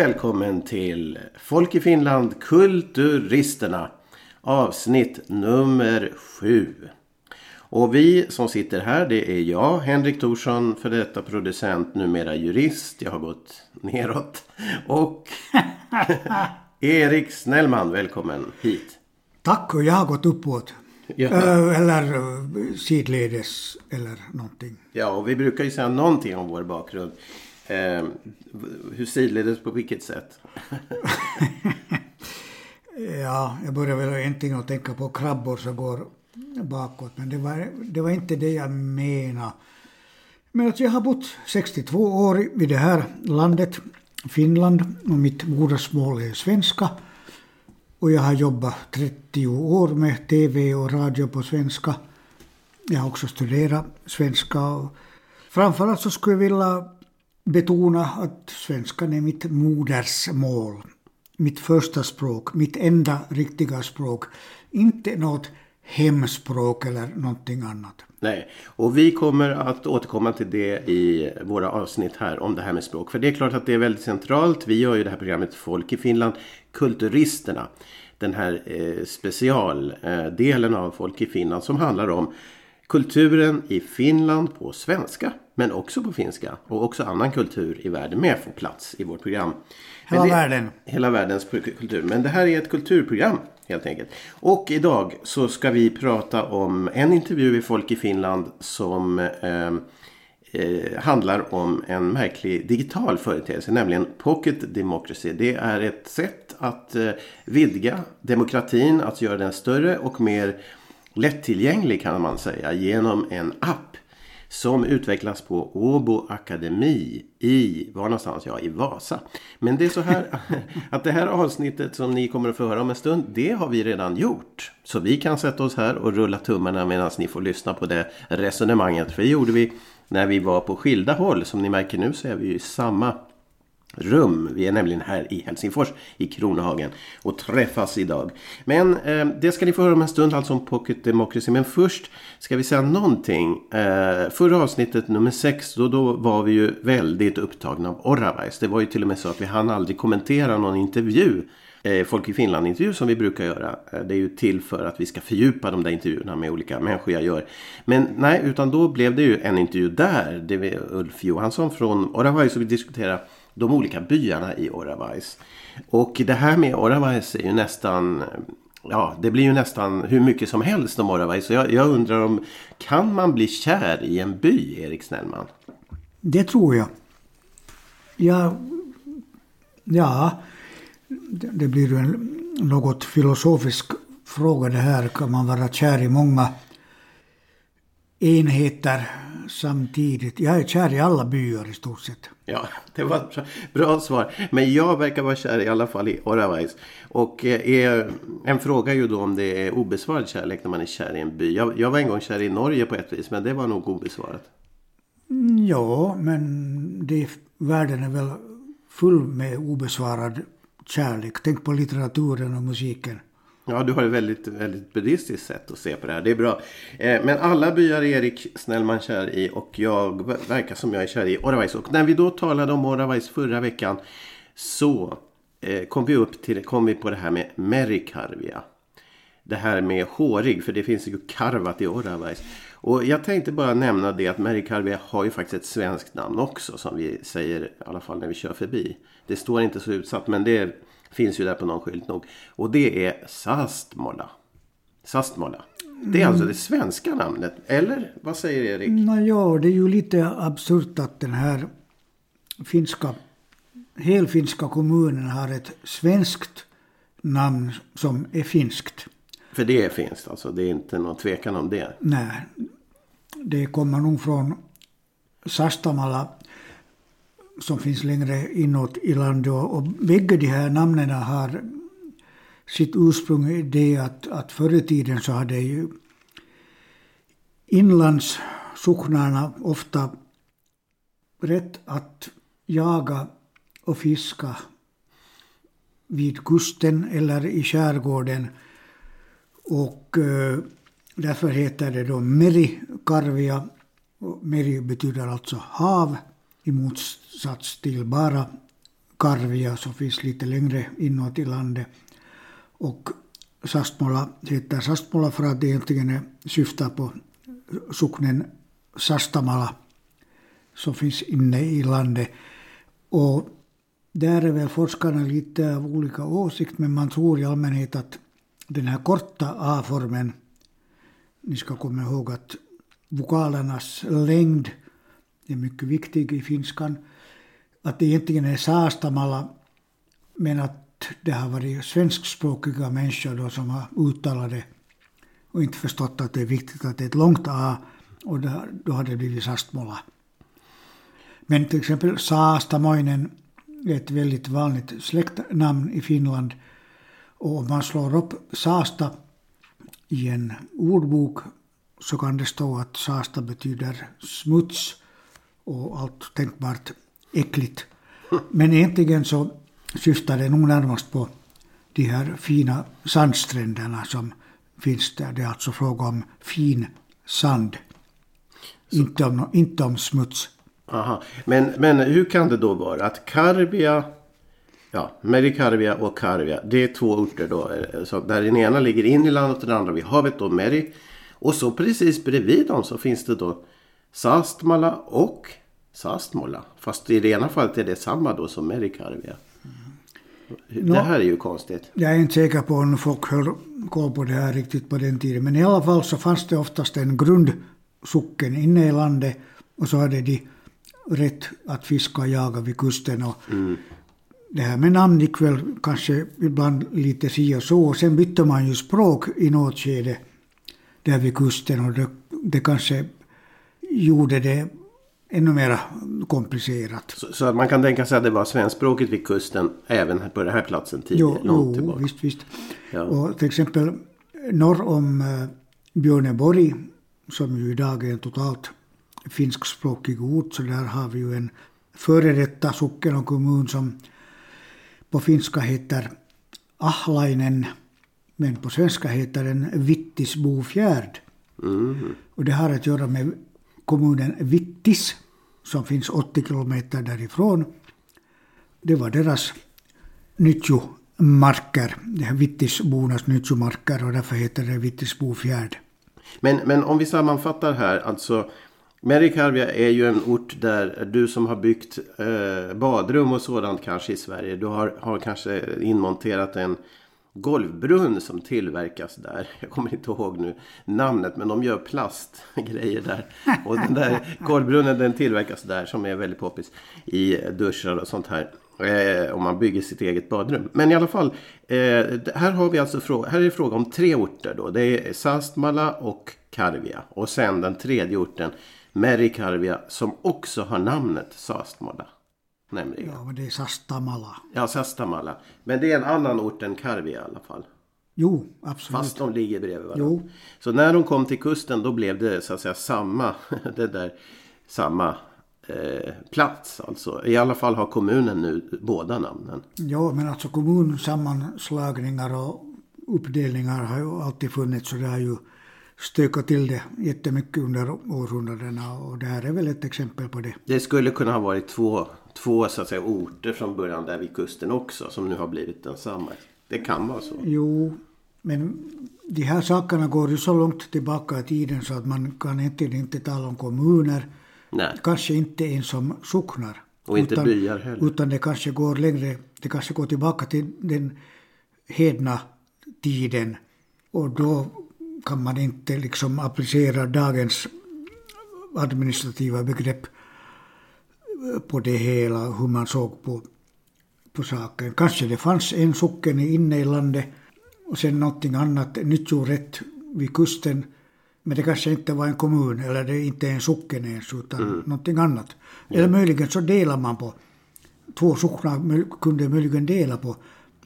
välkommen till Folk i Finland Kulturisterna avsnitt nummer sju. Och vi som sitter här det är jag, Henrik Thorsson, för detta producent, numera jurist. Jag har gått neråt. Och Erik Snellman, välkommen hit. Tack och jag har gått uppåt. Ja. Eller sidledes eller någonting. Ja, och vi brukar ju säga någonting om vår bakgrund. Eh, hur sidledes på vilket sätt? Ja, jag börjar väl egentligen att tänka på krabbor som går bakåt, men det var, det var inte det jag menade. Men att jag har bott 62 år i det här landet, Finland, och mitt modersmål är svenska. Och jag har jobbat 30 år med TV och radio på svenska. Jag har också studerat svenska. Och framförallt så skulle jag vilja betona att svenskan är mitt modersmål. Mitt första språk, mitt enda riktiga språk. Inte något hemspråk eller någonting annat. Nej, och vi kommer att återkomma till det i våra avsnitt här om det här med språk. För det är klart att det är väldigt centralt. Vi gör ju det här programmet Folk i Finland, Kulturisterna. Den här eh, specialdelen av Folk i Finland som handlar om kulturen i Finland på svenska. Men också på finska. Och också annan kultur i världen med får plats i vårt program. Hela det- världen. Hela världens kultur. Men det här är ett kulturprogram helt enkelt. Och idag så ska vi prata om en intervju i Folk i Finland som eh, eh, handlar om en märklig digital företeelse, nämligen Pocket Democracy. Det är ett sätt att eh, vidga demokratin, att göra den större och mer lättillgänglig kan man säga genom en app som utvecklas på Åbo Akademi i, var någonstans? Ja, i Vasa. Men det är så här att det här avsnittet som ni kommer att få höra om en stund, det har vi redan gjort. Så vi kan sätta oss här och rulla tummarna medan ni får lyssna på det resonemanget. För det gjorde vi när vi var på skilda håll. Som ni märker nu så är vi ju i samma rum. Vi är nämligen här i Helsingfors i Kronohagen och träffas idag. Men eh, det ska ni få höra om en stund, alltså om Pocket Democracy. Men först ska vi säga någonting. Eh, förra avsnittet nummer 6, då, då var vi ju väldigt upptagna av Oravais. Det var ju till och med så att vi hann aldrig kommentera någon intervju. Eh, folk i Finland-intervju som vi brukar göra. Eh, det är ju till för att vi ska fördjupa de där intervjuerna med olika människor jag gör. Men nej, utan då blev det ju en intervju där. Det var Ulf Johansson från Oravais och vi diskuterade de olika byarna i Oravais. Och det här med Oravais är ju nästan Ja, det blir ju nästan hur mycket som helst om Oravais. Så jag, jag undrar om kan man bli kär i en by, Erik Snellman? Det tror jag. Ja, ja det det blir ju en något filosofisk fråga det här. Kan man vara kär i många enheter samtidigt? Jag är kär i alla byar i stort sett. Ja, det var ett bra svar. Men jag verkar vara kär i alla fall i Oravais. Och eh, är, en fråga är ju då om det är obesvarad kärlek när man är kär i en by. Jag, jag var en gång kär i Norge på ett vis, men det var nog obesvarat. Mm, Ja, men det, världen är väl full med obesvarad kärlek. Tänk på litteraturen och musiken. Ja, du har ett väldigt, väldigt buddhistiskt sätt att se på det här. Det är bra. Eh, men alla byar är Erik Snellman kär i och jag verkar som jag är kär i Oravais. Och när vi då talade om Oravais förra veckan så eh, kom vi upp till, kom vi på det här med Merikarvia. Det här med hårig, för det finns ju karvat i Oravais. Och jag tänkte bara nämna det att Merikarvia har ju faktiskt ett svenskt namn också som vi säger i alla fall när vi kör förbi. Det står inte så utsatt men det finns ju där på någon skylt nog. Och det är Sastmola. Sastmola. Det är alltså det svenska namnet. Eller vad säger Erik? Nåja, det är ju lite absurt att den här finska, helfinska kommunen har ett svenskt namn som är finskt. För det är finskt alltså. Det är inte någon tvekan om det. Nej, det kommer nog från Sastamala som finns längre inåt i landet och, och bägge de här namnen har sitt ursprung i det att, att förr i tiden så hade ju inlandssocknarna ofta rätt att jaga och fiska vid kusten eller i skärgården. Och eh, därför heter det då Merikarvia. Meri betyder alltså hav i motsats till bara Karvia som finns lite längre inåt i landet. Och Sastmola heter Sastmola för att det egentligen syftar på socknen Sastamala som finns inne i landet. Och där är väl forskarna lite av olika åsikt men man tror i allmänhet att den här korta A-formen, ni ska komma ihåg att vokalernas längd är mycket viktig i finskan, att det egentligen är Saastamala men att det har varit svenskspråkiga människor då som har uttalat det och inte förstått att det är viktigt att det är ett långt A och då har det blivit Sastmola. Men till exempel Saastamoinen är ett väldigt vanligt släktnamn i Finland. Och om man slår upp Saasta i en ordbok så kan det stå att Saasta betyder smuts och allt tänkbart äckligt. Men egentligen så syftar det nog närmast på de här fina sandstränderna som finns där. Det är alltså fråga om fin sand. Inte om, inte om smuts. Aha. Men, men hur kan det då vara att Karbia, ja, Merikarvia och Karvia, det är två orter då. eh, Så där den ena ligger in i landet och den andra vid havet då, Meri. Och så precis bredvid dem så finns det då Sastmala och Sastmola. Fast i det ena fallet är det samma då som Merikarvia. Det här är ju konstigt. Jag är inte säker på om folk höll koll på det här riktigt på den tiden. Men i alla fall så fanns det oftast en grundsocken inne i landet och så hade de rätt att fiska och jaga vid kusten. Och Det här med namn gick väl kanske ibland lite si och så. Och sen bytte man ju språk i något skede där vid kusten och det, det kanske gjorde det ännu mer komplicerat. Så, så att man kan tänka sig att det var svenskspråkigt vid kusten även på den här platsen tidigare, Jo, jo visst, visst. Ja. Och till exempel norr om uh, Björneborg, som ju idag är en totalt finskspråkig ort, så där har vi ju en före detta socken och kommun som på finska heter Ahlainen, men på svenska heter den Vittisbofjärd. Mm. Och det har att göra med kommunen Vittis, som finns 80 kilometer därifrån. Det var deras nyttjomarker, det här Vittisbornas nyttjomarker och därför heter det Vittisbofjärd. Men, men om vi sammanfattar här, alltså Merikarvia är ju en ort där du som har byggt eh, badrum och sådant kanske i Sverige. Du har, har kanske inmonterat en golvbrunn som tillverkas där. Jag kommer inte ihåg nu namnet men de gör plastgrejer där. Och den där golvbrunnen den tillverkas där som är väldigt poppis i duschar och sånt här. Eh, om man bygger sitt eget badrum. Men i alla fall, eh, här har vi alltså fråga, här är det fråga om tre orter då. Det är Sastmala och Karvia. Och sen den tredje orten, Merikarvia, som också har namnet Sastmala. Nämligen. Ja, men det är Sastamala. Ja, Sastamala. Men det är en annan ort än Karvia i alla fall. Jo, absolut. Fast de ligger bredvid varandra. Jo. Så när de kom till kusten då blev det så att säga samma, det där, samma eh, plats. Alltså. I alla fall har kommunen nu båda namnen. Ja, men alltså kommunsammanslagningar och uppdelningar har ju alltid funnits och det har ju stökat till det jättemycket under århundradena och det här är väl ett exempel på det. Det skulle kunna ha varit två, två så att säga, orter från början där vid kusten också som nu har blivit densamma. Det kan vara så. Jo, men de här sakerna går ju så långt tillbaka i tiden så att man kan egentligen inte tala om kommuner, Nej. kanske inte ens om socknar. Och inte utan, byar heller. Utan det kanske går längre, det kanske går tillbaka till den hedna tiden och då kan man inte liksom applicera dagens administrativa begrepp på det hela, hur man såg på, på saken. Kanske det fanns en socken inne i landet och sen någonting annat, nyttjorätt vid kusten. Men det kanske inte var en kommun eller det inte en socken ens utan Mm. någonting annat. Eller möjligen så delar man på, två socknar kunde möjligen dela på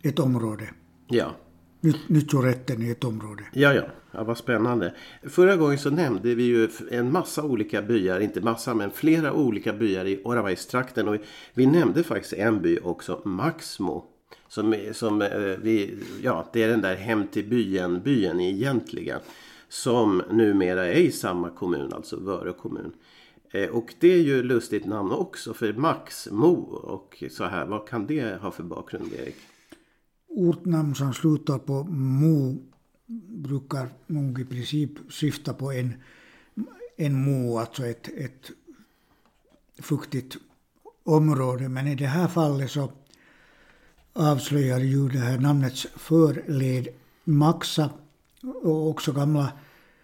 ett område. Ja. Nytt- Nyttjorätten i ett område. Ja, ja. Ja, vad spännande. Förra gången så nämnde vi ju en massa olika byar, inte massa men flera olika byar i Oravais-trakten. Och vi nämnde faktiskt en by också, Maxmo. Som, som eh, vi, ja, det är den där hem till byen-byen egentligen. Som numera är i samma kommun, alltså Vörö kommun. Eh, och det är ju lustigt namn också för Maxmo och så här. Vad kan det ha för bakgrund Erik? Ortnamn som slutar på mo brukar nog i princip syfta på en, en mo, alltså ett, ett fuktigt område. Men i det här fallet så avslöjar ju det här namnets förled Maxa och också gamla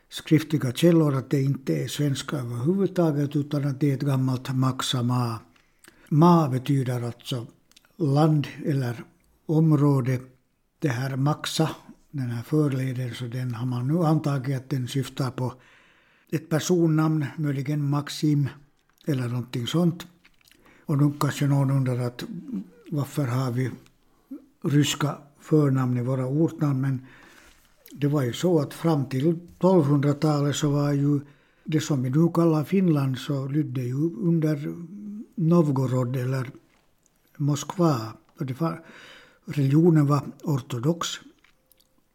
skriftliga källor att det inte är svenska överhuvudtaget utan att det är ett gammalt Maxa Ma. Ma betyder alltså land eller område. Det här Maxa, den här förleden, så den har man nu antagit att den syftar på ett personnamn, möjligen Maxim eller någonting sånt. Och nu kanske någon undrar att varför har vi ryska förnamn i våra ortnamn, men det var ju så att fram till 1200-talet så var ju det som vi nu kallar Finland så lydde ju under Novgorod eller Moskva. Och det var, religionen var ortodox.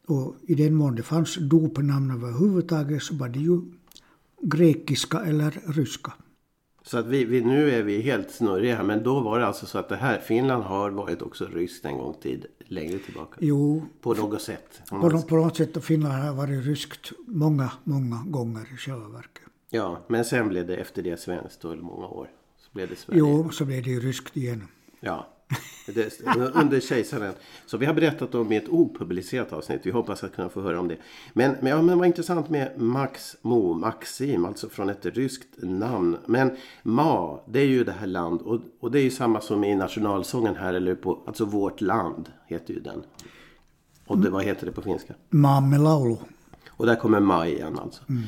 Och i den mån det fanns dopnamn överhuvudtaget så var det ju grekiska eller ryska. Så att vi, vi, nu är vi helt snurriga här. Men då var det alltså så att det här Finland har varit också ryskt en gång tid längre tillbaka. Jo. På något sätt. På, på något sätt Finland har varit ryskt många, många gånger i själva verket. Ja, men sen blev det efter det svenskt då, många år. Så blev det Sverige. Jo, så blev det ju ryskt igen. Ja, det, under kejsaren. Så vi har berättat om i ett opublicerat avsnitt. Vi hoppas att kunna få höra om det. Men, men, ja, men vad intressant med Max Mo, Maxim, alltså från ett ryskt namn. Men Ma, det är ju det här land. Och, och det är ju samma som i nationalsången här, eller på, alltså vårt land heter ju den. Och det, vad heter det på finska? Maamme laulu. Och där kommer Ma igen alltså. Mm.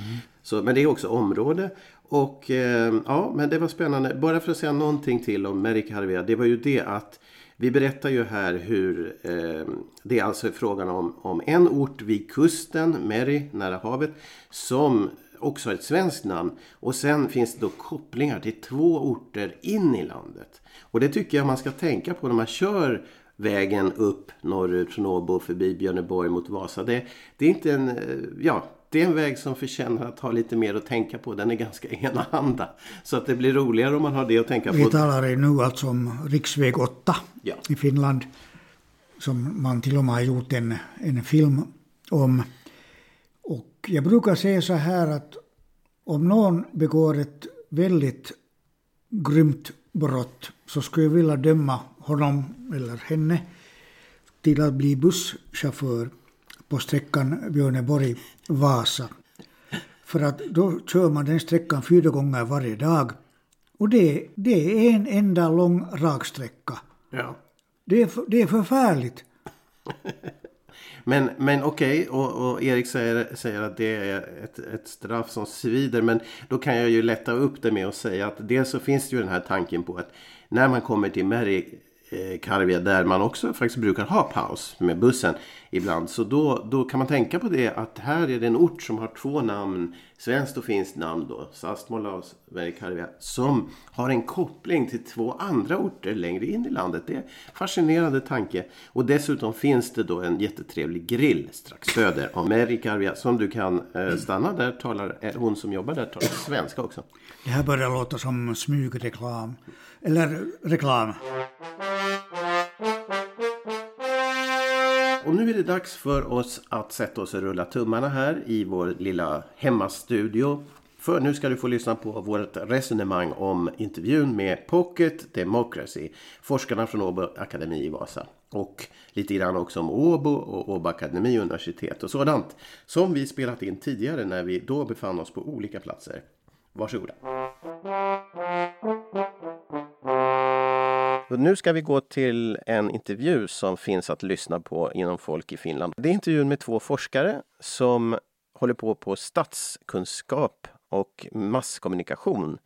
Så, men det är också område. Och eh, ja, men det var spännande. Bara för att säga någonting till om Merikarvia. Det var ju det att vi berättar ju här hur eh, det är alltså frågan om, om en ort vid kusten, Meri, nära havet, som också har ett svenskt namn. Och sen finns det då kopplingar till två orter in i landet. Och det tycker jag man ska tänka på när man kör vägen upp norrut från Åbo förbi Björneborg mot Vasa. Det, det är inte en, eh, ja, det är en väg som förtjänar att ha lite mer att tänka på. Den är ganska enahanda. Så att det blir roligare om man har det att tänka på. Vi talar nu alltså om riksväg 8 ja. i Finland. Som man till och med har gjort en, en film om. Och jag brukar säga så här att om någon begår ett väldigt grymt brott så skulle jag vilja döma honom eller henne till att bli busschaufför på sträckan Björneborg-Vasa. För att då kör man den sträckan fyra gånger varje dag. Och det, det är en enda lång raksträcka. Ja. Det är, det är förfärligt. men men okej, okay, och, och, Erik säger, säger att det är ett, ett straff som svider. Men då kan jag ju lätta upp det med att säga att dels så finns det ju den här tanken på att när man kommer till Eh, Karvia där man också faktiskt brukar ha paus med bussen ibland. Så då, då kan man tänka på det att här är det en ort som har två namn, svenskt och finskt namn då, Sastmola och Karvia, som har en koppling till två andra orter längre in i landet. Det är en fascinerande tanke. Och dessutom finns det då en jättetrevlig grill strax söder om Merikarvia som du kan eh, stanna där, talar, eh, hon som jobbar där talar svenska också. Det här börjar låta som smygreklam. Eller reklam. Och nu är det dags för oss att sätta oss och rulla tummarna här i vår lilla hemmastudio. För nu ska du få lyssna på vårt resonemang om intervjun med Pocket Democracy. Forskarna från Åbo Akademi i Vasa. Och lite grann också om Åbo och Åbo Akademi universitet och sådant. Som vi spelat in tidigare när vi då befann oss på olika platser. Varsågoda. Och nu ska vi gå till en intervju som finns att lyssna på inom Folk i Finland. Det är intervjun med två forskare som håller på på statskunskap och masskommunikation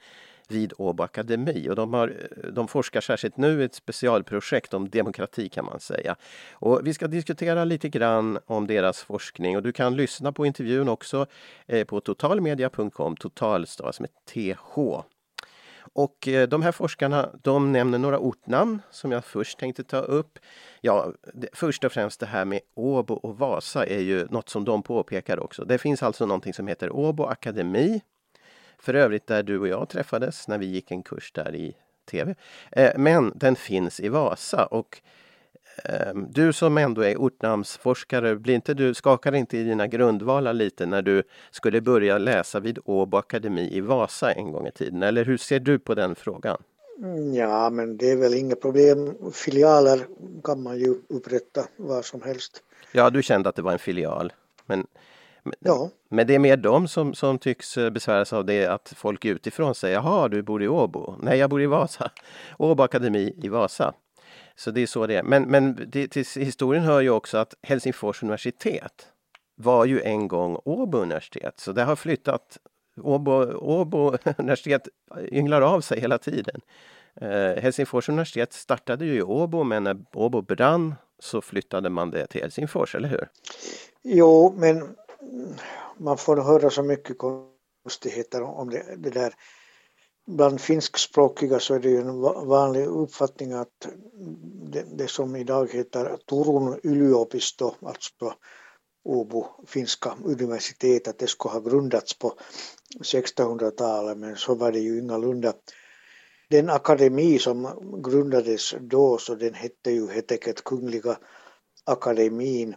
vid Åbo Akademi. Och de, har, de forskar särskilt nu ett specialprojekt om demokrati kan man säga. Och vi ska diskutera lite grann om deras forskning och du kan lyssna på intervjun också eh, på totalmedia.com, totalstavas med TH. Och eh, de här forskarna de nämner några ortnamn som jag först tänkte ta upp. Ja, det, först och främst det här med Åbo och Vasa är ju något som de påpekar också. Det finns alltså någonting som heter Åbo Akademi För övrigt där du och jag träffades när vi gick en kurs där i tv. Eh, men den finns i Vasa och du som ändå är ortnamnsforskare, blir inte du, skakar inte i dina grundvalar lite när du skulle börja läsa vid Åbo Akademi i Vasa en gång i tiden? Eller hur ser du på den frågan? Mm, ja, men det är väl inga problem. Filialer kan man ju upprätta var som helst. Ja, du kände att det var en filial. Men, men, Ja. men det är mer de som, som tycks eh, besväras av det att folk utifrån säger jaha, du bor i Åbo. Nej, jag bor i Vasa. Åbo Akademi i Vasa. Så det är så det är. Men, men det, till historien hör ju också att Helsingfors universitet var ju en gång Åbo universitet. Så det har flyttat Åbo, Åbo universitet ynglar av sig hela tiden. Eh, Helsingfors universitet startade ju i Åbo men när Åbo brann så flyttade man det till Helsingfors, eller hur? Jo, men man får höra så mycket konstigheter om det, det där. Bland finskspråkiga så är det ju en vanlig uppfattning att det, det som idag heter Turun yliopisto, alltså Åbo finska universitet, att det skulle ha grundats på 1600-talet, men så var det ju ingalunda. Den akademi som grundades då, så den hette ju helt enkelt Kungliga akademin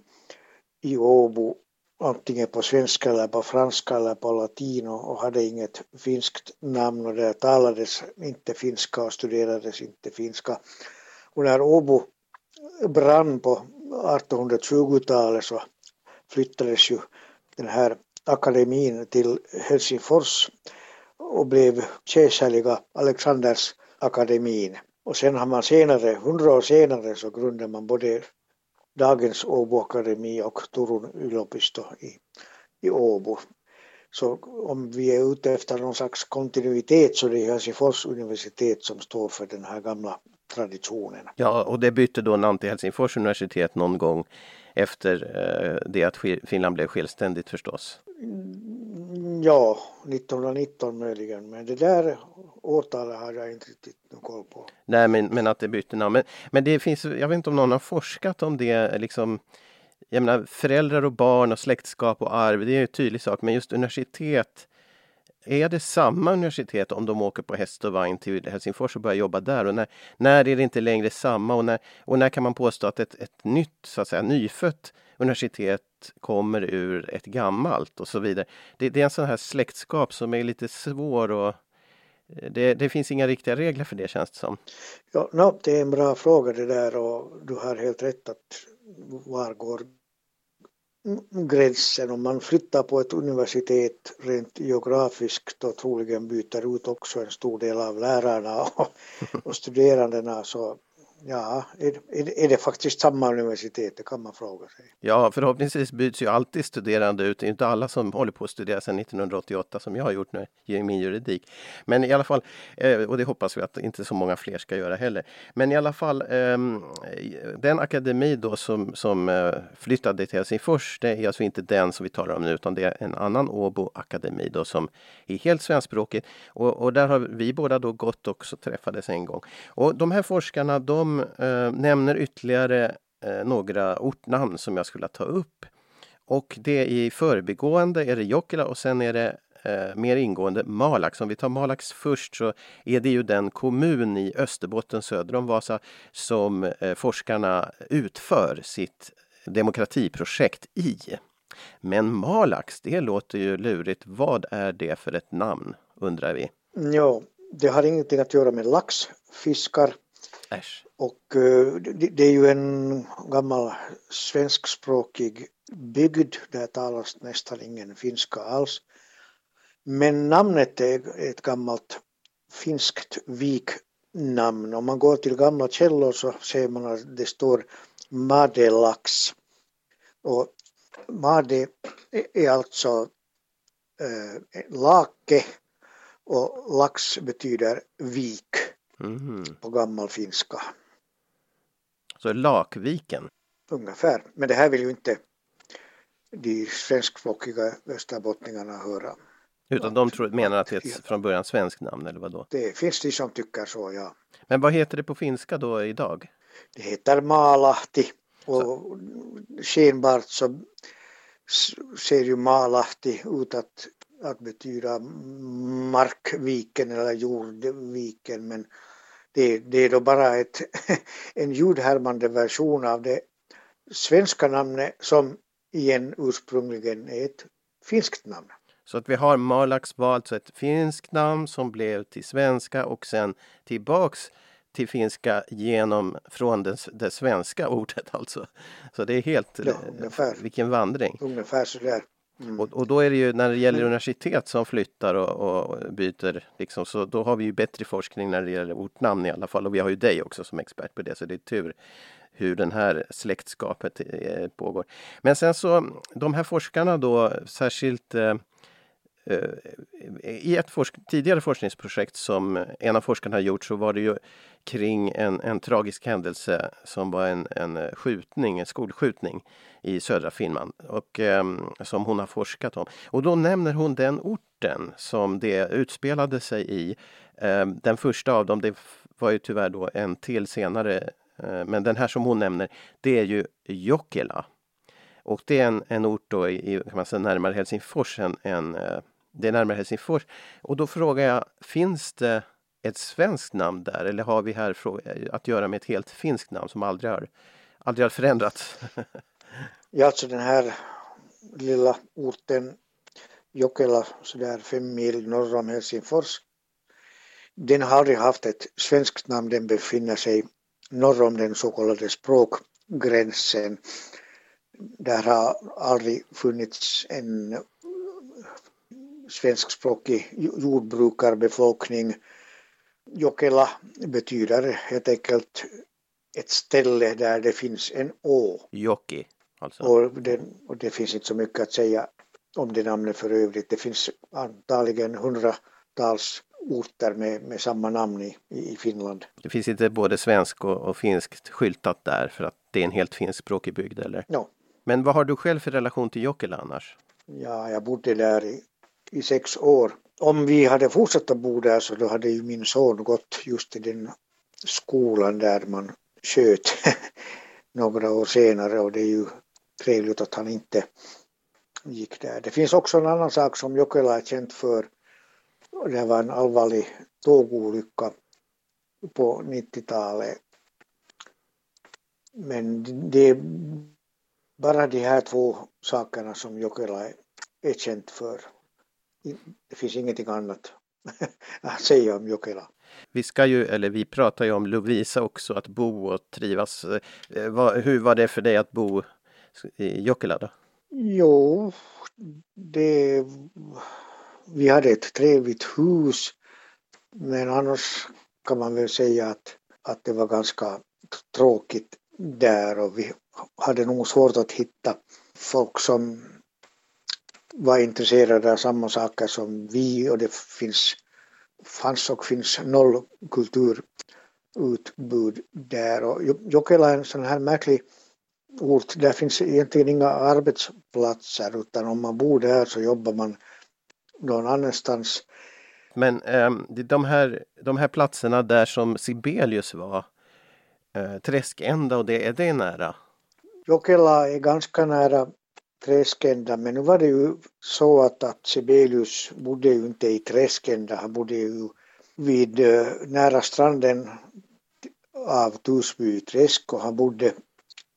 i Åbo antingen på svenska eller på franska eller på latin och hade inget finskt namn och där talades inte finska och studerades inte finska. Och när Åbo brann på 1820-talet så flyttades ju den här akademin till Helsingfors och blev kejserliga Alexanders akademin. Och sen har man senare, hundra år senare, så grundade man både dagens Åbo akademi och Turun yliopisto i, i Åbo. Så om vi är ute efter någon slags kontinuitet så det är Helsingfors universitet som står för den här gamla traditionen. Ja, och det bytte då namn till Helsingfors universitet någon gång efter eh, det att Finland blev självständigt förstås. Ja, 1919 möjligen, men det där årtalet har jag inte riktigt någon koll på. Nej, men, men att det bytte namn. Men, men det finns, jag vet inte om någon har forskat om det, liksom jag menar föräldrar och barn och släktskap och arv, det är ju en tydlig sak, men just universitet är det samma universitet om de åker på häst och vagn till Helsingfors och börjar jobba där? Och när, när är det inte längre samma? Och när, och när kan man påstå att ett, ett nytt, så att säga, nyfött universitet kommer ur ett gammalt och så vidare? Det, det är en sån här släktskap som är lite svår och eh, det, det finns inga riktiga regler för det känns det som. Ja, no, det är en bra fråga det där och du har helt rätt att var går gränsen om man flyttar på ett universitet rent geografiskt och troligen byter ut också en stor del av lärarna och, och studerandena så ja, är, är, är det faktiskt samma universitet? Det kan man fråga sig. Ja, förhoppningsvis byts ju alltid studerande ut. Det är inte alla som håller på att studera sedan 1988 som jag har gjort nu i min juridik. Men i alla fall, eh, och det hoppas vi att inte så många fler ska göra heller. Men i alla fall, ehm, den akademi då som, som eh, flyttade till Helsingfors, det är alltså inte den som vi talar om nu utan det är en annan Åbo akademi då som är helt svenskspråkig. Och, och där har vi båda då gått också träffades en gång. Och de här forskarna de eh, nämner ytterligare eh, några ortnamn som jag skulle ta upp. Och det i förbigående är det Jokkila och sen är det eh, mer ingående Malax. Om vi tar Malax först så är det ju den kommun i Österbotten söder om Vasa som eh, forskarna utför sitt demokratiprojekt i. Men Malax, det låter ju lurigt. Vad är det för ett namn undrar vi? Ja, det har ingenting att göra med laxfiskar Äsch. och eh, det, är ju en gammal svenskspråkig bygd. Där talas nästan ingen finska alls. Men namnet är ett gammalt finskt viknamn. Om man går till gamla källor så ser man att det står Madelax. Och Made är alltså äh, lake och lax betyder vik Mhm. på gammal finska. Så Lakviken. Ungefär. Men det här vill ju inte de svenskspråkiga österbottningarna höra. Utan de tror, menar att det är ett från början svenskt namn eller vad då? Det finns de som tycker så, ja. Men vad heter det på finska då idag? Det heter Maalahti och skenbart så ser ju Maalahti ut att att betyda markviken eller jordviken men det, det är då bara ett, en ljudhärmande version av det svenska namnet som igen ursprungligen är ett finskt namn. Så att vi har Malax valt ett finskt namn som blev till svenska och sen tillbaks till finska genom från det, det svenska ordet alltså. Så det är helt, ja, ungefär. vilken vandring. Ungefär sådär. Mm. Och, och, då är det ju när det gäller universitet som flyttar och, och, byter liksom, så då har vi ju bättre forskning när det gäller ortnamn i alla fall och vi har ju dig också som expert på det så det är tur hur den här släktskapet eh, pågår. Men sen så de här forskarna då särskilt eh Eh, i ett forsk tidigare forskningsprojekt som en av forskarna har gjort så var det ju kring en, en tragisk händelse som var en, en skjutning, en skolskjutning i södra Finland och eh, som hon har forskat om. Och då nämner hon den orten som det utspelade sig i. Eh, den första av dem, det var ju tyvärr då en till senare, eh, men den här som hon nämner, det är ju Jokela. Och det är en, en ort då i, kan man säga, närmare Helsingfors än, än eh, det är närmare Helsingfors. Och då frågar jag, finns det ett svenskt namn där eller har vi här att göra med ett helt finskt namn som aldrig har, aldrig har förändrats? ja, alltså den här lilla orten Jokela, sådär fem mil norr om Helsingfors, den har aldrig haft ett svenskt namn, den befinner sig norr om den så kallade språkgränsen. Där har aldrig funnits en svenskspråkig jordbrukarbefolkning Jokela betyder helt enkelt ett ställe där det finns en å. Joki, alltså. Och det, och det finns inte så mycket att säga om det namnet för övrigt. Det finns antagligen hundratals orter med, med samma namn i, i Finland. Det finns inte både svensk och, och finskt skyltat där för att det är en helt finskspråkig bygd eller? Ja. Men vad har du själv för relation till Jokela annars? Ja, jag bodde där i, i sex år om vi hade fortsatt att bo där så då hade ju min son gått just i den skolan där man sköt några år senare och det är ju trevligt att han inte gick där. Det finns också en annan sak som Jokela är känt för. Det var en allvarlig tågolycka på 90-talet. Men det är bara de här två sakerna som Jokela är känt för det finns ingenting annat att säga om Jokela. Vi ska ju, eller vi pratar ju om Lovisa också, att bo och trivas. Eh, hur var det för dig att bo i Jokela då? Jo, det, vi hade ett trevligt hus men annars kan man väl säga att, att det var ganska tråkigt där och vi hade nog svårt att hitta folk som var intresserade av samma saker som vi och det finns, fanns och finns noll kulturutbud där. Och Jokela är en sån här märklig ort, där finns egentligen inga arbetsplatser utan om man bor där så jobbar man någon annanstans. Men eh, de, här, de här platserna där som Sibelius var, eh, Träskända och det, är det nära? Jokela är ganska nära Träskända men nu var det ju så att, att Sibelius bodde ju inte i Träskända, han bodde ju vid eh, nära stranden av Tusby träsk och han bodde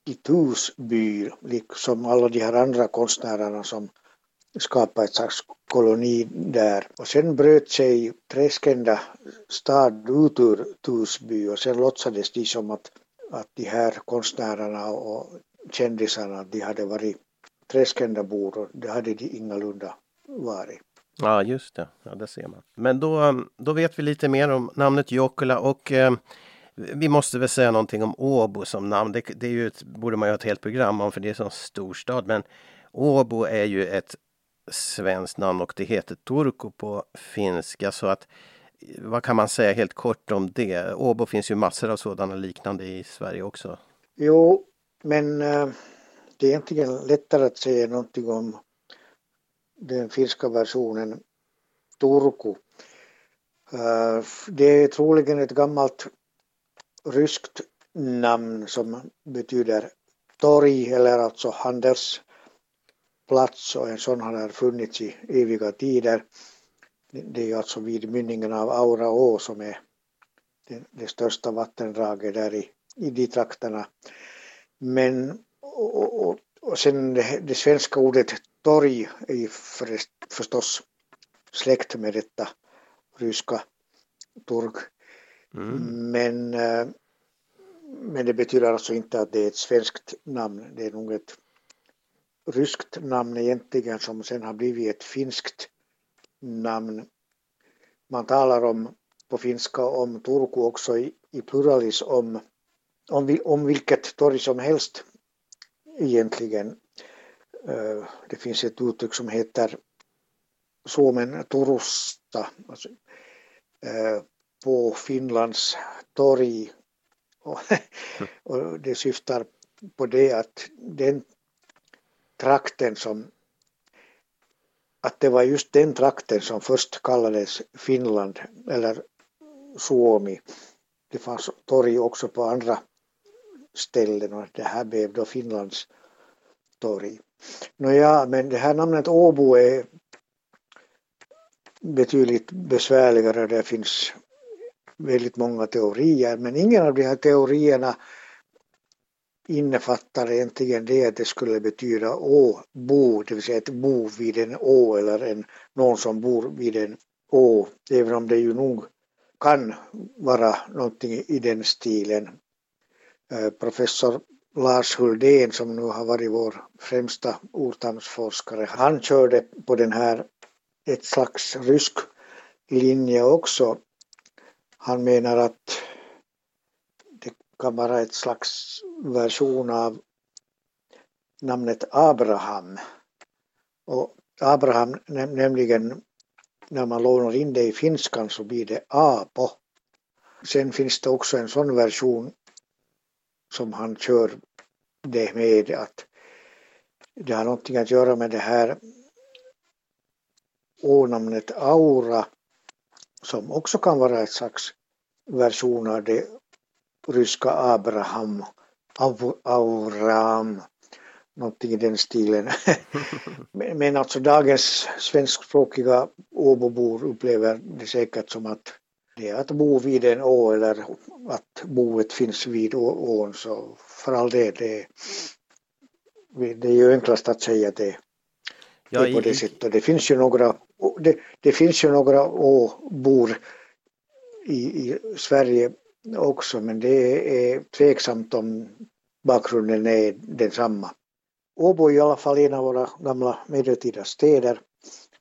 i Tusby liksom alla de här andra konstnärerna som skapade ett slags koloni där. Och sen bröt sig Träskända stad ut ur Tusby och sen låtsades de som att, att de här konstnärerna och kändisarna de hade varit träskända bor och det hade de ingalunda varit. Ja just det, ja, det ser man. Men då, då vet vi lite mer om namnet Jokula och eh, vi måste väl säga någonting om Åbo som namn. Det, det är ju ett, borde man ju ha ett helt program om för det är en sån storstad. Men Åbo är ju ett svenskt namn och det heter Turku på finska så att vad kan man säga helt kort om det? Åbo finns ju massor av sådana liknande i Sverige också. Jo, men eh, det är egentligen lättare att säga någonting om den finska versionen Turku. Eh, det är troligen ett gammalt ryskt namn som betyder torg eller alltså handelsplats och en sån har funnits i eviga tider. Det är alltså vid mynningen av Aura å som är det, det största vattendraget där i, i de trakterna. Men och, och, och sen det, det, svenska ordet torg är ju för, förstås släkt med detta ryska turg. Mm. Men, eh, men det betyder alltså inte att det är ett svenskt namn. Det är nog ett ryskt namn egentligen som sen har blivit ett finskt namn. Man talar om på finska om Turku också i, i pluralis om, om, om vilket torg som helst egentligen. Eh, det finns ett uttryck som heter Suomen Turusta, alltså, eh, på Finlands torg. Och, det syftar på det att den trakten som att det var just den trakten som först kallades Finland eller Suomi. Det fanns torg också på andra ställen och det här blev då Finlands torg. Nåja, men det här namnet Åbo är betydligt besvärligare. Det finns väldigt många teorier men ingen av de här teorierna innefattar egentligen det att det skulle betyda Åbo, det vill säga ett bo vid en å eller en, någon som bor vid en å, även om det ju nog kan vara någonting i den stilen. Eh, professor Lars Huldén som nu har varit vår främsta ortamsforskare, han körde på den här ett slags rysk linje också. Han menar att det kan vara ett slags version av namnet Abraham. Och Abraham nämligen när man lånar in det i finskan så blir det Apo. Sen finns det också en sån version som han kör det med att det har någonting att göra med det här ånamnet Aura som också kan vara ett slags version av det ryska Abraham, Auram, någonting i den stilen. Men alltså dagens svenskspråkiga Åbobor upplever det säkert som att det är att bo vid en å eller att boet finns vid ån så för all del det, det är ju enklast att säga det, ja, det på det sättet. Det finns ju några, det, det finns ju några åbor i, i Sverige också men det är tveksamt om bakgrunden är densamma. Åbo är i alla fall en av våra gamla medeltida städer,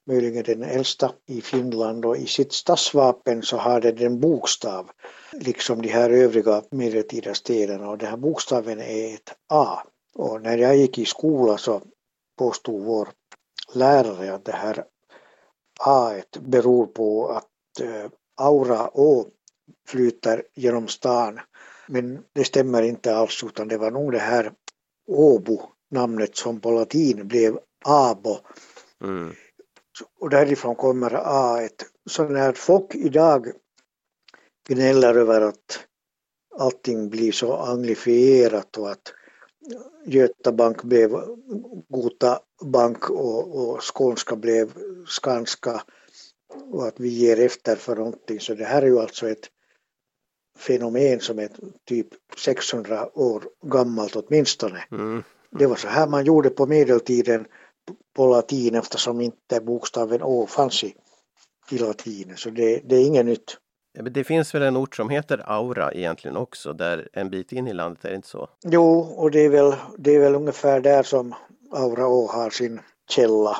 möjligen den äldsta i Finland och i sitt stadsvapen så har den en bokstav, liksom de här övriga medeltida städerna och den här bokstaven är ett A. Och när jag gick i skola så påstod vår lärare att det här A beror på att eh, Aura Å flyter genom stan. Men det stämmer inte alls utan det var nog det här Åbo namnet som på latin blev abo. Mm. Och därifrån kommer A1. Så när folk idag gnäller över att allting blir så anglifierat och att Göta bank blev Gota bank och, och Skånska blev Skanska och att vi ger efter för någonting. Så det här är ju alltså ett fenomen som är typ 600 år gammalt åtminstone. Mm. Det var så här man gjorde på medeltiden på latin eftersom inte bokstaven Å fanns i, i latin. Så det, det är inget nytt. det finns väl en ort som heter Aura egentligen också, där en bit in i landet, är det inte så? Jo, och det är väl, det är väl ungefär där som Aura Å har sin källa.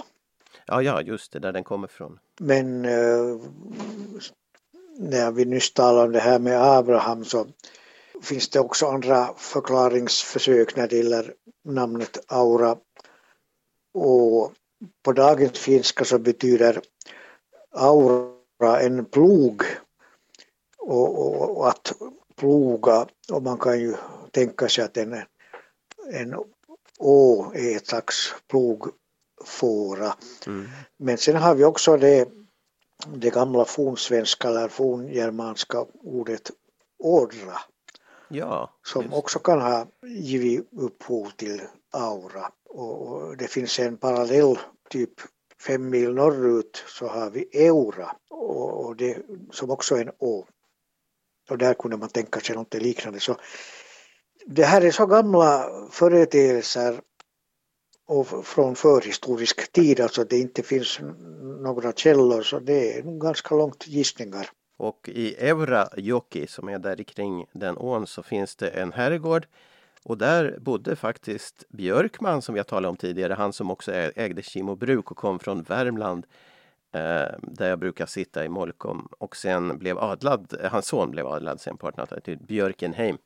Ja, ja, just det, där den kommer från. Men eh, när vi nyss talade om det här med Abraham så finns det också andra förklaringsförsök när det gäller namnet aura. Och på dagens finska så betyder aura en plog och, och, och, att ploga och man kan ju tänka sig att en, en å är ett slags plogfåra. Mm. Men sen har vi också det, det gamla fornsvenska eller forngermanska ordet ådra Ja, som just. också kan ha givit upphov till aura. Och, och det finns en parallell typ fem mil norrut så har vi Eura och, och det, som också är en å. Och där kunde man tänka sig något liknande. Så det här är så gamla företeelser och från förhistorisk tid, alltså det inte finns några källor, så det är ganska långt gissningar. Och i Eurajoki som är där kring den ån så finns det en herrgård och där bodde faktiskt Björkman som jag talade om tidigare, han som också ägde Kimo bruk och kom från Värmland eh, där jag brukar sitta i Molkom och sen blev adlad, eh, hans son blev adlad sen på 1800-talet till Björkenheim.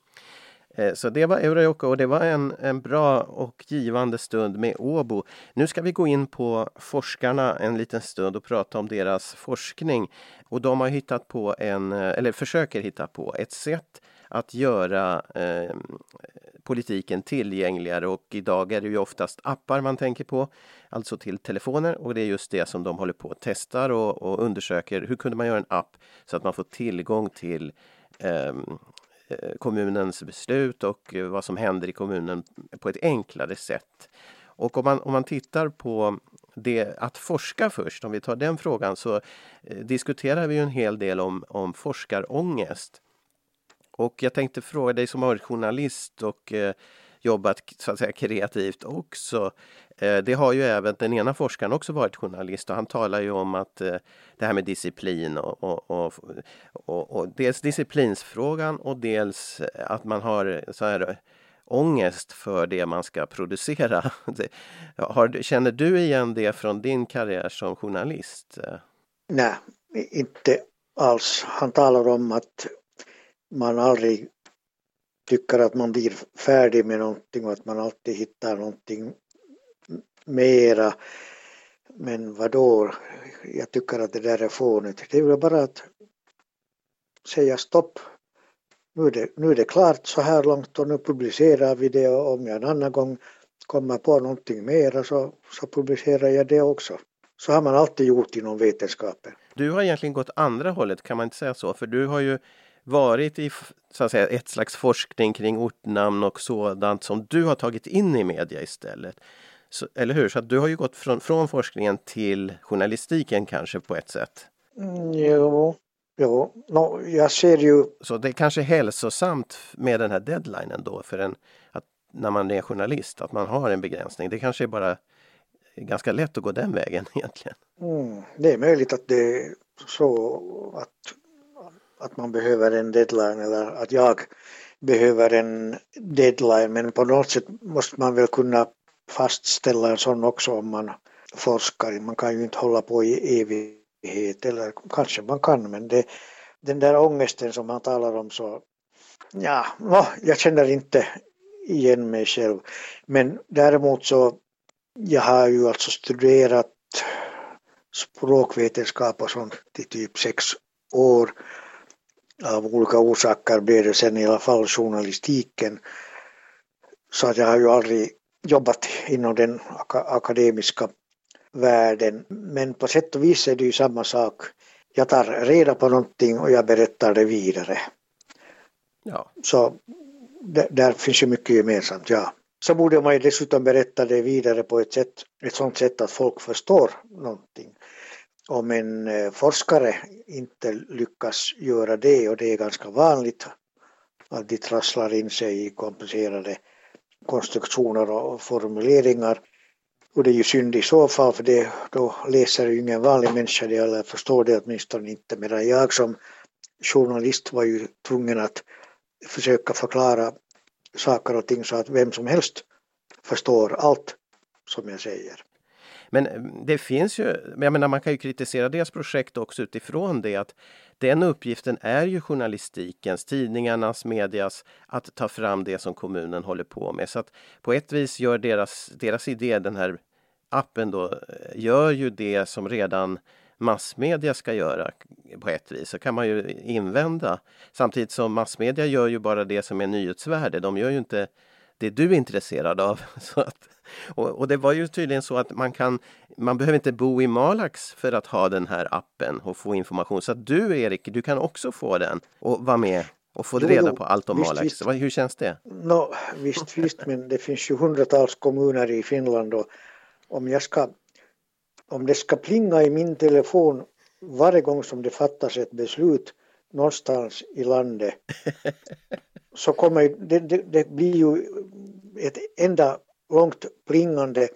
Eh, så det var Eurajoki och det var en, en bra och givande stund med Åbo. Nu ska vi gå in på forskarna en liten stund och prata om deras forskning. Och de har hittat på en, eh, eller försöker hitta på ett sätt att göra eh, politiken tillgängligare och idag är det ju oftast appar man tänker på, alltså till telefoner och det är just det som de håller på att testar och, och undersöker. Hur kunde man göra en app så att man får tillgång till eh, Eh, kommunens beslut och eh, vad som händer i kommunen på ett enklare sätt. Och om man, om man tittar på det att forska först, om vi tar den frågan, så eh, diskuterar vi en hel del om, om forskarångest. Och jag tänkte fråga dig som har varit journalist och eh, jobbat så att säga kreativt också. Eh, det har ju även den ena forskaren också varit journalist och han talar ju om att eh, det här med disciplin och, och, och, och, och dels disciplinsfrågan och dels att man har så här ångest för det man ska producera. Har, känner du igen det från din karriär som journalist? Nej, inte alls. Han talar om att man aldrig tycker att man blir färdig med någonting och att man alltid hittar någonting mera. Men vadå, jag tycker att det där är fånigt. Det är väl bara att säga stopp. Nu är, det, nu är det klart så här långt och nu publicerar vi det och om jag en annan gång kommer på någonting mera så, så publicerar jag det också. Så har man alltid gjort inom vetenskapen. Du har egentligen gått andra hållet, kan man inte säga så? För du har ju varit i så att säga, ett slags forskning kring ortnamn och sådant som du har tagit in i media istället. Så, eller hur? Så att du har ju gått från, från forskningen till journalistiken kanske på ett sätt. Mm, jo, jo. No, jag ser ju... Så det är kanske hälsosamt med den här deadlinen då för en, att när man är journalist, att man har en begränsning. Det kanske är bara ganska lätt att gå den vägen egentligen. Mm, det är möjligt att det är så att att man behöver en deadline eller att jag behöver en deadline men på något sätt måste man väl kunna fastställa en sån också om man forskar. Man kan ju inte hålla på i evighet eller kanske man kan men det, den där ångesten som man talar om så ja, no, jag känner inte igen mig själv. Men däremot så jag har ju alltså studerat språkvetenskap och sånt i typ sex år av olika orsaker blev det sen i alla fall journalistiken. Så att jag har ju aldrig jobbat inom den akademiska världen. Men på sätt och vis är det ju samma sak. Jag tar reda på någonting och jag berättar det vidare. Ja. Så där finns ju mycket gemensamt, ja. Så borde man ju dessutom berätta det vidare på ett, sätt, ett sådant sätt att folk förstår någonting om en eh, forskare inte lyckas göra det och det är ganska vanligt att de trasslar in sig i komplicerade konstruktioner och formuleringar. Och det är ju synd i så fall för det, då läser ju ingen vanlig människa det eller förstår det åtminstone inte. Medan jag som journalist var ju tvungen att försöka förklara saker och ting så att vem som helst förstår allt som jag säger. Men eh, det finns ju, jag menar man kan ju kritisera deras projekt också utifrån det att den uppgiften är ju journalistikens, tidningarnas, medias att ta fram det som kommunen håller på med. Så att på ett vis gör deras, deras idé, den här appen då, eh, gör ju det som redan massmedia ska göra på ett vis, så kan man ju invända. Samtidigt som massmedia gör ju bara det som är nyhetsvärde. De gör ju inte det du är intresserad av. Så att, och, och, det var ju tydligen så att man kan, man behöver inte bo i Malax för att ha den här appen och få information. Så att du Erik, du kan också få den och vara med och fått reda på allt om visst, Malax. Visst. Hur känns det? No, visst, visst, men det finns ju hundratals kommuner i Finland och om jag ska om det ska plinga i min telefon varje gång som det fattas ett beslut någonstans i landet så kommer det, det, det blir ju ett enda långt plingande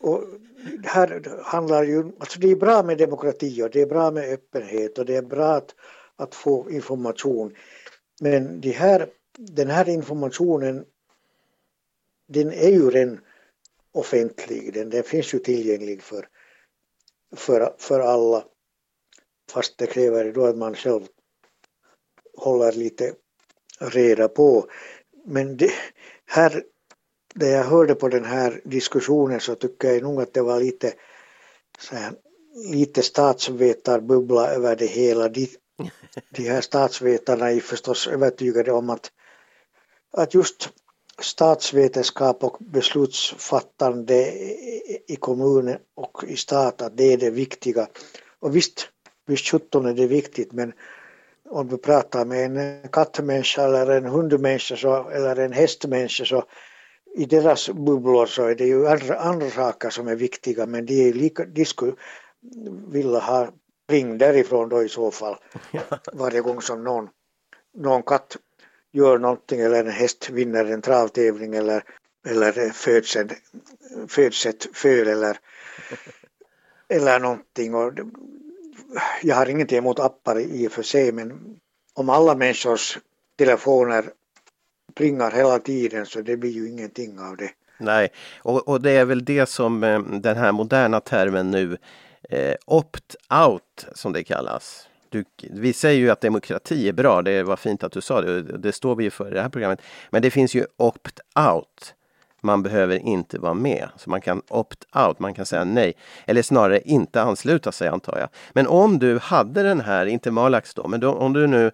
och här handlar ju, alltså det är bra med demokrati och det är bra med öppenhet och det är bra att, att få information. Men de här, den här informationen den är ju redan offentlig, den, den finns ju tillgänglig för, för, för alla. Fast det kräver då att man själv håller lite reda på. Men det, här, när jag hörde på den här diskussionen så tycker jag nog att det var lite så här, lite statsvetarbubbla över det hela. De, de här statsvetarna är förstås övertygade om att, att just statsvetenskap och beslutsfattande i kommunen och i stat, att det är det viktiga. Och visst, visst sjutton är det viktigt men om du pratar med en kattmänniska eller en hundmänniska så, eller en hästmänniska så i deras bubblor så är det ju andra, andra saker som är viktiga men de, är lika, de skulle vilja ha ring därifrån då i så fall varje gång som någon, någon katt gör någonting eller en häst vinner en travtävling eller, eller föds, en, föds ett föl eller, eller någonting. Och jag har ingenting emot appar i och för sig men om alla människors telefoner plingar hela tiden så det blir ju ingenting av det. Nej, och, och det är väl det som eh, den här moderna termen nu eh, opt-out som det kallas. Du, vi säger ju att demokrati är bra, det var fint att du sa det, det står vi ju för i det här programmet. Men det finns ju opt-out. Man behöver inte vara med. Så man kan opt-out, man kan säga nej. Eller snarare inte ansluta sig antar jag. Men om du hade den här, inte Malax då, men då, om du nu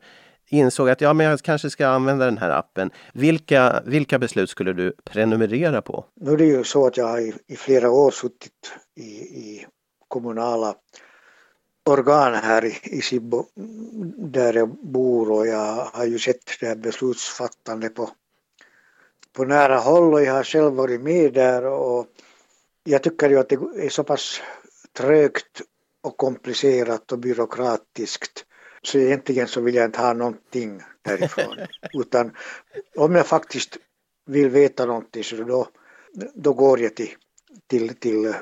insåg att ja, men jag kanske ska använda den här appen. Vilka, vilka beslut skulle du prenumerera på? Nu är det ju så att jag har i, i flera år suttit i, i kommunala organ här i, i Sibbo där jag bor och jag har ju sett det här beslutsfattandet på på nära håll och jag har själv varit med där och jag tycker ju att det är så pass trögt och komplicerat och byråkratiskt så egentligen så vill jag inte ha någonting därifrån. Utan om jag faktiskt vill veta någonting så då, då går jag till, till, till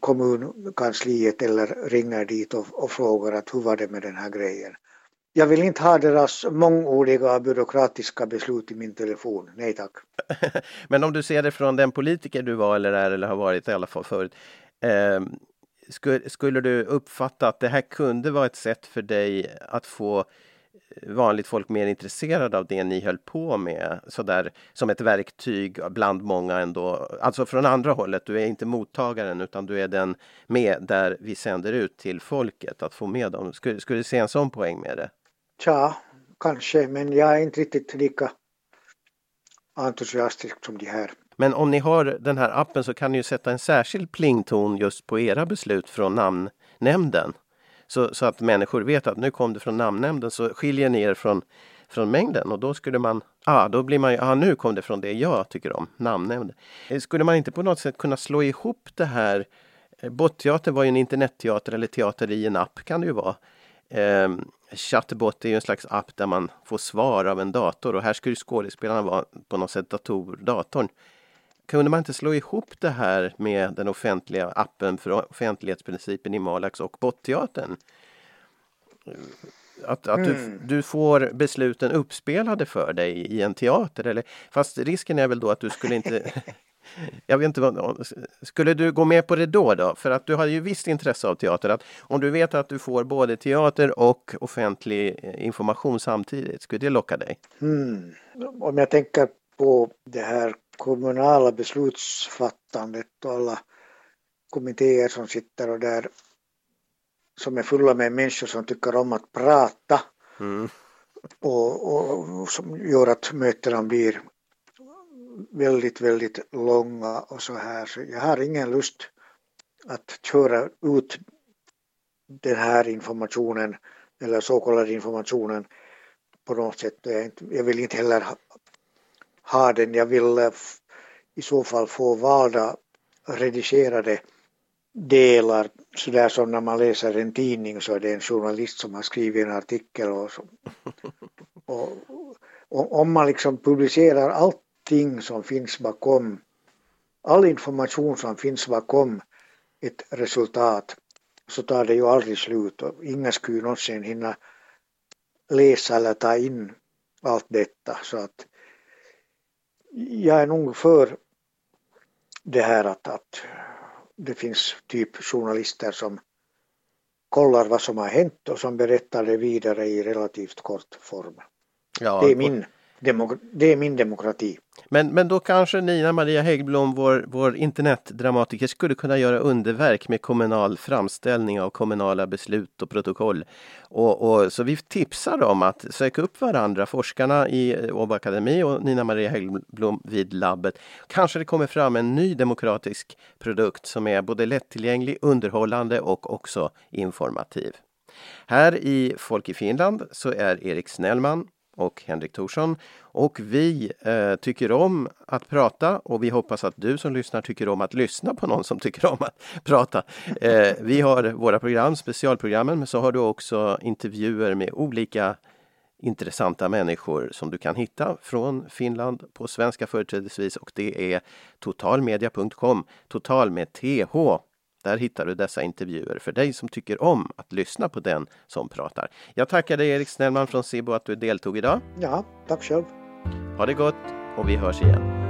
kommunkansliet eller ringer dit och, och frågar att hur var det med den här grejen. Jag vill inte ha deras mångordiga byråkratiska beslut i min telefon. Nej tack. Men om du ser det från den politiker du var eller är eller har varit i alla fall förut. Eh, skulle, skulle du uppfatta att det här kunde vara ett sätt för dig att få eh, vanligt folk mer intresserade av det ni höll på med sådär som ett verktyg bland många ändå. Alltså från andra hållet, du är inte mottagaren utan du är den med där vi sänder ut till folket att få med dem. Skulle, skulle du se en sån poäng med det? Tja, kanske, men jag är inte riktigt lika entusiastisk som de här. Men om ni har den här appen så kan ni ju sätta en särskild plington just på era beslut från namnnämnden. Så, så att människor vet att nu kom det från namnnämnden så skiljer ni er från, från mängden och då skulle man, ah, då blir man ju, ah, nu kom det från det jag tycker om, namnnämnden. Eh, skulle man inte på något sätt kunna slå ihop det här eh, Botteater var ju en internetteater eller teater i en app kan det ju vara. Eh, Chatbot är ju en slags app där man får svar av en dator och här skulle skådespelarna vara på något sätt dator, datorn. Kunde man inte slå ihop det här med den offentliga appen för offentlighetsprincipen i Malax och Botteatern? Att, att mm. du, du får besluten uppspelade för dig i en teater eller fast risken är väl då att du skulle inte Jag vet inte vad, skulle du gå med på det då, då? För att du har ju visst intresse av teater. Att om du vet att du får både teater och offentlig eh, information samtidigt, skulle det locka dig? Mm. Om jag tänker på det här kommunala beslutsfattandet och alla kommittéer som sitter och där som är fulla med människor som tycker om att prata mm. och, och, som gör att mötena blir väldigt, väldigt långa och så här. Så jag har ingen lust att köra ut den här informationen eller så kallade informationen på något sätt. Jag, inte, jag vill inte heller ha, den. Jag vill eh, i så fall få valda redigerade delar. Sådär som när man läser en tidning så är det en journalist som har skrivit en artikel och, så, och, och om man liksom publicerar allting som finns bakom all information som finns bakom ett resultat så tar det ju aldrig slut. Och ingen skulle någonsin hinna läsa eller ta in allt detta. Så att jag är nog för det här att, att det finns typ journalister som kollar vad som har hänt och som berättar det vidare i relativt kort form. Ja, det, är min, det är min demokrati. Men, men då kanske Nina Maria Häggblom, vår, vår internetdramatiker, skulle kunna göra underverk med kommunal framställning av kommunala beslut och protokoll. Och, och, så vi tipsar om att söka upp varandra, forskarna i Åbo Akademi och Nina Maria Häggblom vid labbet. Kanske det kommer fram en ny demokratisk produkt som är både lättillgänglig, underhållande och också informativ. Här i Folk i Finland så är Erik Snellman och Henrik Thorsson. Och vi eh, tycker om att prata och vi hoppas att du som lyssnar tycker om att lyssna på någon som tycker om att prata. Eh, vi har våra program, specialprogrammen, men så har du också intervjuer med olika intressanta människor som du kan hitta från Finland på svenska företrädesvis och det är totalmedia.com, total med TH där hittar du dessa intervjuer för dig som tycker om att lyssna på den som pratar. Jag tackar dig Erik Snellman från SIBO att du deltog idag. Ja, tack själv. Ha det gott och vi hörs igen.